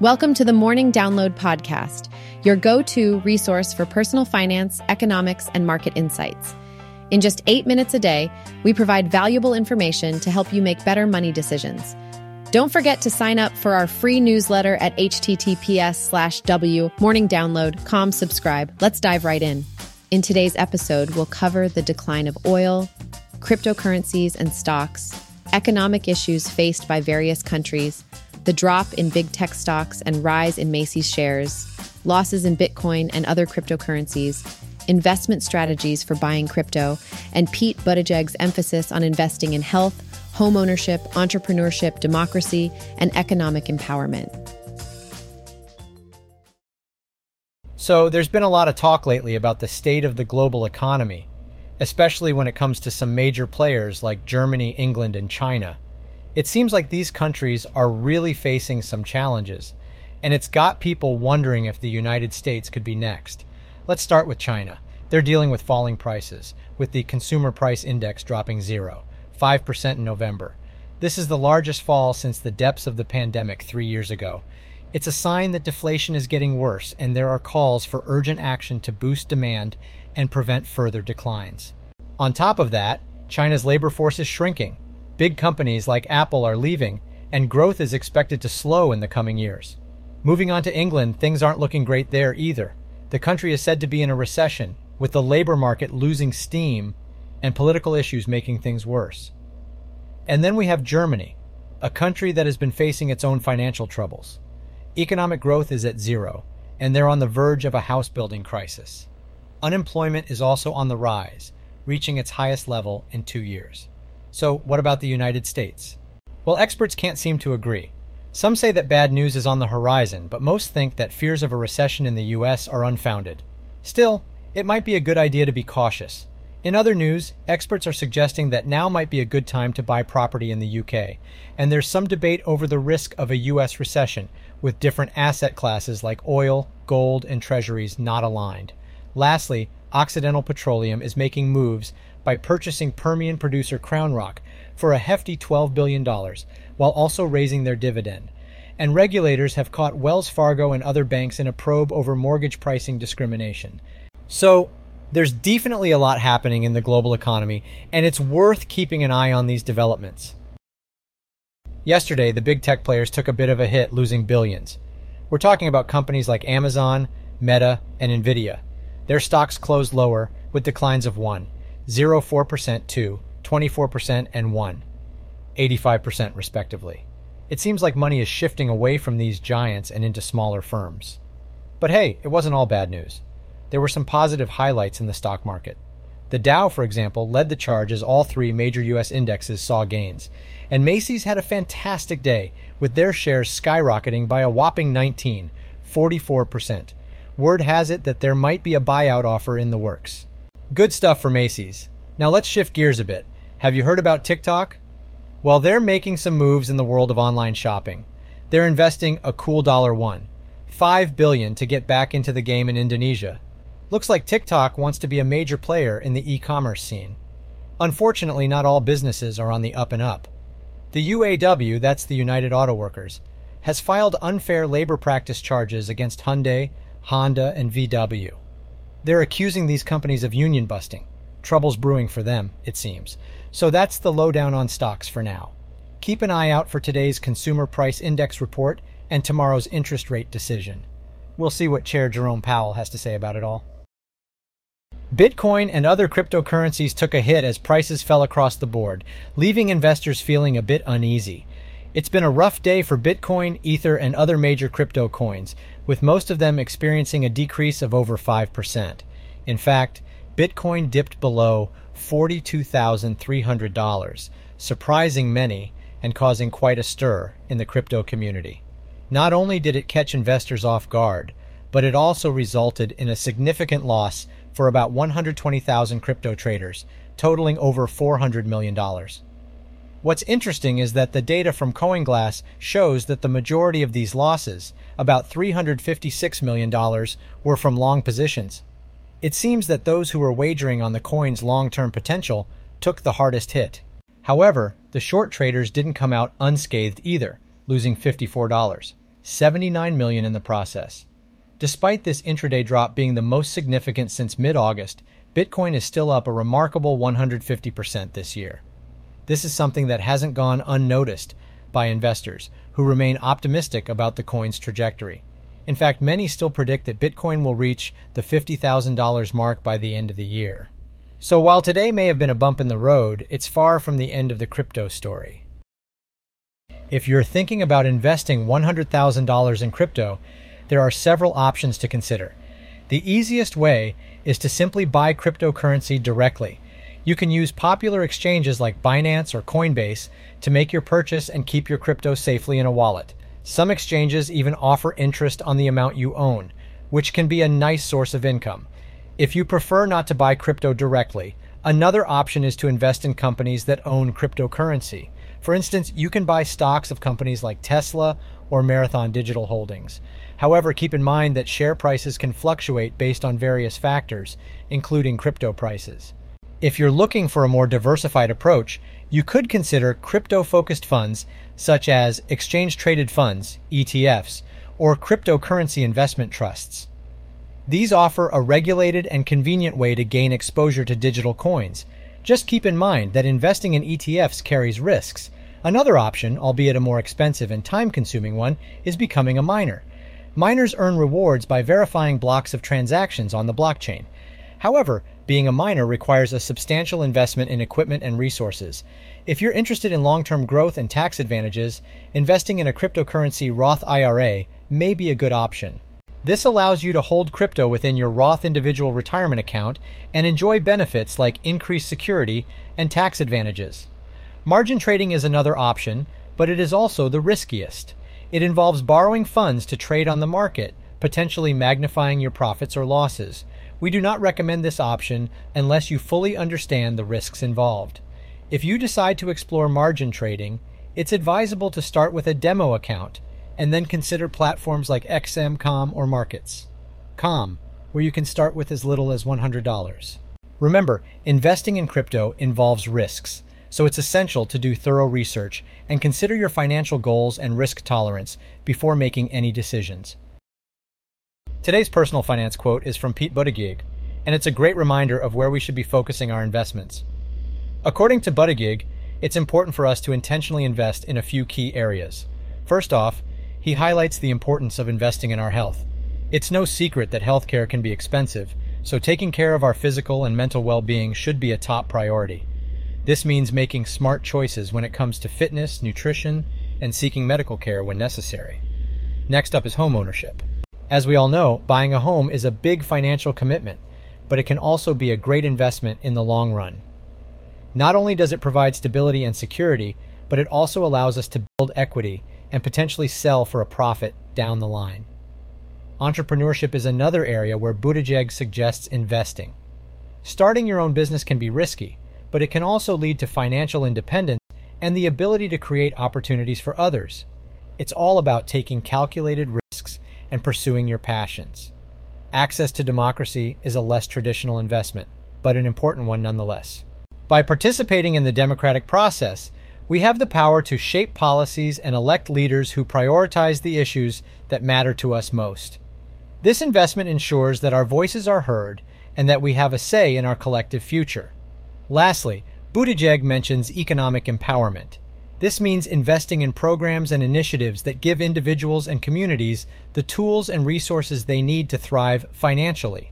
Welcome to the Morning Download Podcast, your go to resource for personal finance, economics, and market insights. In just eight minutes a day, we provide valuable information to help you make better money decisions. Don't forget to sign up for our free newsletter at https slash w morningdownload.com subscribe. Let's dive right in. In today's episode, we'll cover the decline of oil, cryptocurrencies and stocks, economic issues faced by various countries, the drop in big tech stocks and rise in Macy's shares, losses in Bitcoin and other cryptocurrencies, investment strategies for buying crypto, and Pete Buttigieg's emphasis on investing in health, homeownership, entrepreneurship, democracy, and economic empowerment. So, there's been a lot of talk lately about the state of the global economy, especially when it comes to some major players like Germany, England, and China. It seems like these countries are really facing some challenges, and it's got people wondering if the United States could be next. Let's start with China. They're dealing with falling prices, with the consumer price index dropping zero, 5% in November. This is the largest fall since the depths of the pandemic three years ago. It's a sign that deflation is getting worse, and there are calls for urgent action to boost demand and prevent further declines. On top of that, China's labor force is shrinking. Big companies like Apple are leaving, and growth is expected to slow in the coming years. Moving on to England, things aren't looking great there either. The country is said to be in a recession, with the labor market losing steam and political issues making things worse. And then we have Germany, a country that has been facing its own financial troubles. Economic growth is at zero, and they're on the verge of a house building crisis. Unemployment is also on the rise, reaching its highest level in two years. So, what about the United States? Well, experts can't seem to agree. Some say that bad news is on the horizon, but most think that fears of a recession in the U.S. are unfounded. Still, it might be a good idea to be cautious. In other news, experts are suggesting that now might be a good time to buy property in the UK, and there's some debate over the risk of a US recession, with different asset classes like oil, gold, and treasuries not aligned. Lastly, Occidental Petroleum is making moves by purchasing Permian producer CrownRock for a hefty $12 billion, while also raising their dividend. And regulators have caught Wells Fargo and other banks in a probe over mortgage pricing discrimination. So, there's definitely a lot happening in the global economy, and it's worth keeping an eye on these developments. Yesterday, the big tech players took a bit of a hit, losing billions. We're talking about companies like Amazon, Meta, and Nvidia. Their stocks closed lower with declines of 1, 0.4% to 24% and 1, 85% respectively. It seems like money is shifting away from these giants and into smaller firms. But hey, it wasn't all bad news. There were some positive highlights in the stock market. The Dow, for example, led the charge as all three major U.S. indexes saw gains. And Macy's had a fantastic day, with their shares skyrocketing by a whopping 19, 44%, word has it that there might be a buyout offer in the works. Good stuff for Macy's. Now let's shift gears a bit. Have you heard about TikTok? Well, they're making some moves in the world of online shopping. They're investing a cool dollar one, 5 billion to get back into the game in Indonesia. Looks like TikTok wants to be a major player in the e-commerce scene. Unfortunately, not all businesses are on the up and up. The UAW, that's the United Auto Workers, has filed unfair labor practice charges against Hyundai, Honda, and VW. They're accusing these companies of union busting. Trouble's brewing for them, it seems. So that's the lowdown on stocks for now. Keep an eye out for today's Consumer Price Index report and tomorrow's interest rate decision. We'll see what Chair Jerome Powell has to say about it all. Bitcoin and other cryptocurrencies took a hit as prices fell across the board, leaving investors feeling a bit uneasy. It's been a rough day for Bitcoin, Ether, and other major crypto coins, with most of them experiencing a decrease of over 5%. In fact, Bitcoin dipped below $42,300, surprising many and causing quite a stir in the crypto community. Not only did it catch investors off guard, but it also resulted in a significant loss for about 120,000 crypto traders, totaling over $400 million. What's interesting is that the data from CoinGlass shows that the majority of these losses, about $356 million, were from long positions. It seems that those who were wagering on the coin's long term potential took the hardest hit. However, the short traders didn't come out unscathed either, losing $54. 79 million in the process. Despite this intraday drop being the most significant since mid-August, Bitcoin is still up a remarkable 150% this year. This is something that hasn't gone unnoticed by investors who remain optimistic about the coin's trajectory. In fact, many still predict that Bitcoin will reach the $50,000 mark by the end of the year. So while today may have been a bump in the road, it's far from the end of the crypto story. If you're thinking about investing $100,000 in crypto, there are several options to consider. The easiest way is to simply buy cryptocurrency directly. You can use popular exchanges like Binance or Coinbase to make your purchase and keep your crypto safely in a wallet. Some exchanges even offer interest on the amount you own, which can be a nice source of income. If you prefer not to buy crypto directly, another option is to invest in companies that own cryptocurrency. For instance, you can buy stocks of companies like Tesla or Marathon Digital Holdings. However, keep in mind that share prices can fluctuate based on various factors, including crypto prices. If you're looking for a more diversified approach, you could consider crypto focused funds such as exchange traded funds, ETFs, or cryptocurrency investment trusts. These offer a regulated and convenient way to gain exposure to digital coins. Just keep in mind that investing in ETFs carries risks. Another option, albeit a more expensive and time consuming one, is becoming a miner. Miners earn rewards by verifying blocks of transactions on the blockchain. However, being a miner requires a substantial investment in equipment and resources. If you're interested in long term growth and tax advantages, investing in a cryptocurrency Roth IRA may be a good option. This allows you to hold crypto within your Roth individual retirement account and enjoy benefits like increased security and tax advantages. Margin trading is another option, but it is also the riskiest. It involves borrowing funds to trade on the market, potentially magnifying your profits or losses. We do not recommend this option unless you fully understand the risks involved. If you decide to explore margin trading, it's advisable to start with a demo account and then consider platforms like XM.com or Markets. Com, where you can start with as little as $100. Remember, investing in crypto involves risks, so it's essential to do thorough research and consider your financial goals and risk tolerance before making any decisions. Today's personal finance quote is from Pete Buttigieg, and it's a great reminder of where we should be focusing our investments. According to Buttigieg, it's important for us to intentionally invest in a few key areas. First off, he highlights the importance of investing in our health. It's no secret that healthcare can be expensive, so taking care of our physical and mental well being should be a top priority. This means making smart choices when it comes to fitness, nutrition, and seeking medical care when necessary. Next up is homeownership. As we all know, buying a home is a big financial commitment, but it can also be a great investment in the long run. Not only does it provide stability and security, but it also allows us to build equity and potentially sell for a profit down the line. Entrepreneurship is another area where Buttigieg suggests investing. Starting your own business can be risky, but it can also lead to financial independence and the ability to create opportunities for others. It's all about taking calculated risks and pursuing your passions. Access to democracy is a less traditional investment, but an important one nonetheless. By participating in the democratic process, we have the power to shape policies and elect leaders who prioritize the issues that matter to us most. This investment ensures that our voices are heard and that we have a say in our collective future. Lastly, Buttigieg mentions economic empowerment. This means investing in programs and initiatives that give individuals and communities the tools and resources they need to thrive financially.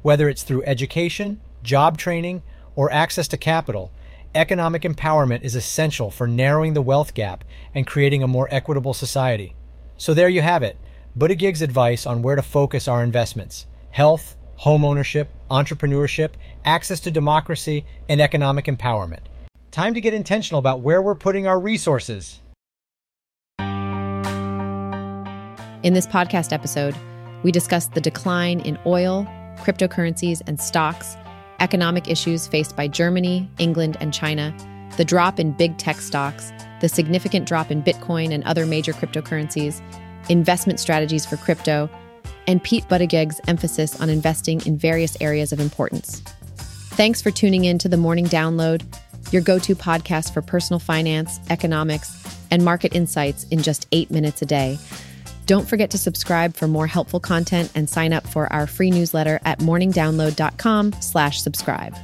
Whether it's through education, job training, or access to capital, economic empowerment is essential for narrowing the wealth gap and creating a more equitable society. So there you have it Buttigieg's advice on where to focus our investments health, homeownership, entrepreneurship, access to democracy, and economic empowerment. Time to get intentional about where we're putting our resources. In this podcast episode, we discussed the decline in oil, cryptocurrencies, and stocks, economic issues faced by Germany, England, and China, the drop in big tech stocks, the significant drop in Bitcoin and other major cryptocurrencies, investment strategies for crypto, and Pete Buttigieg's emphasis on investing in various areas of importance. Thanks for tuning in to the morning download your go to podcast for personal finance, economics, and market insights in just eight minutes a day. Don't forget to subscribe for more helpful content and sign up for our free newsletter at morningdownload.com slash subscribe.